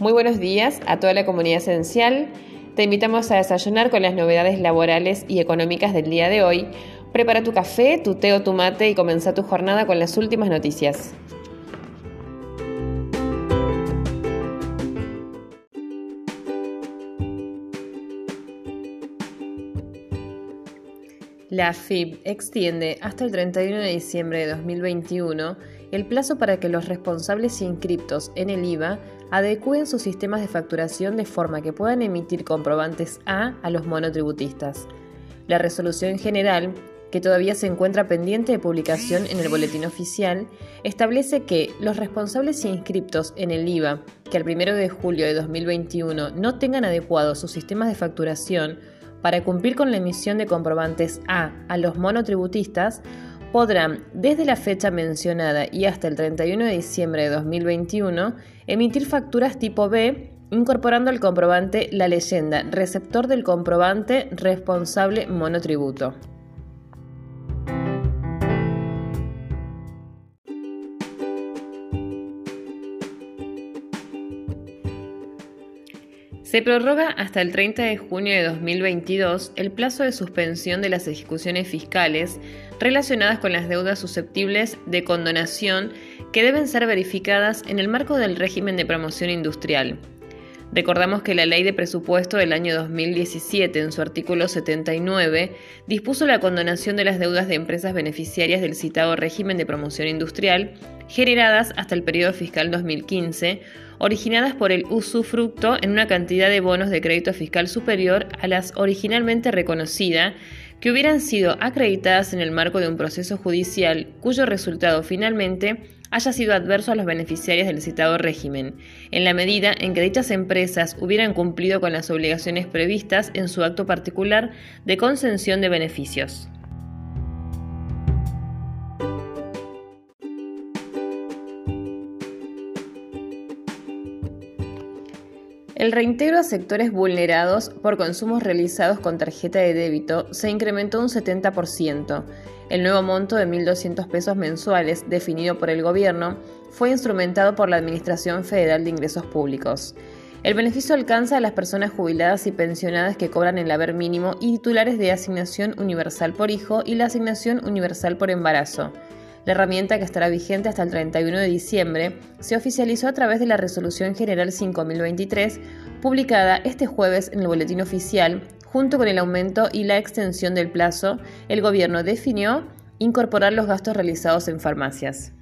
Muy buenos días a toda la comunidad esencial. Te invitamos a desayunar con las novedades laborales y económicas del día de hoy. Prepara tu café, tu té o tu mate y comienza tu jornada con las últimas noticias. La FIB extiende hasta el 31 de diciembre de 2021 el plazo para que los responsables inscriptos en el IVA adecúen sus sistemas de facturación de forma que puedan emitir comprobantes A a los monotributistas. La resolución general, que todavía se encuentra pendiente de publicación en el boletín oficial, establece que los responsables inscriptos en el IVA que al 1 de julio de 2021 no tengan adecuados sus sistemas de facturación para cumplir con la emisión de comprobantes A a los monotributistas, podrán, desde la fecha mencionada y hasta el 31 de diciembre de 2021, emitir facturas tipo B incorporando al comprobante la leyenda receptor del comprobante responsable monotributo. Se prorroga hasta el 30 de junio de 2022 el plazo de suspensión de las ejecuciones fiscales relacionadas con las deudas susceptibles de condonación que deben ser verificadas en el marco del régimen de promoción industrial. Recordamos que la Ley de Presupuesto del año 2017, en su artículo 79, dispuso la condonación de las deudas de empresas beneficiarias del citado régimen de promoción industrial generadas hasta el periodo fiscal 2015 originadas por el usufructo en una cantidad de bonos de crédito fiscal superior a las originalmente reconocidas, que hubieran sido acreditadas en el marco de un proceso judicial cuyo resultado finalmente haya sido adverso a los beneficiarios del citado régimen, en la medida en que dichas empresas hubieran cumplido con las obligaciones previstas en su acto particular de concesión de beneficios. El reintegro a sectores vulnerados por consumos realizados con tarjeta de débito se incrementó un 70%. El nuevo monto de 1.200 pesos mensuales definido por el gobierno fue instrumentado por la Administración Federal de Ingresos Públicos. El beneficio alcanza a las personas jubiladas y pensionadas que cobran el haber mínimo y titulares de asignación universal por hijo y la asignación universal por embarazo. La herramienta, que estará vigente hasta el 31 de diciembre, se oficializó a través de la Resolución General 5023, publicada este jueves en el Boletín Oficial. Junto con el aumento y la extensión del plazo, el Gobierno definió incorporar los gastos realizados en farmacias.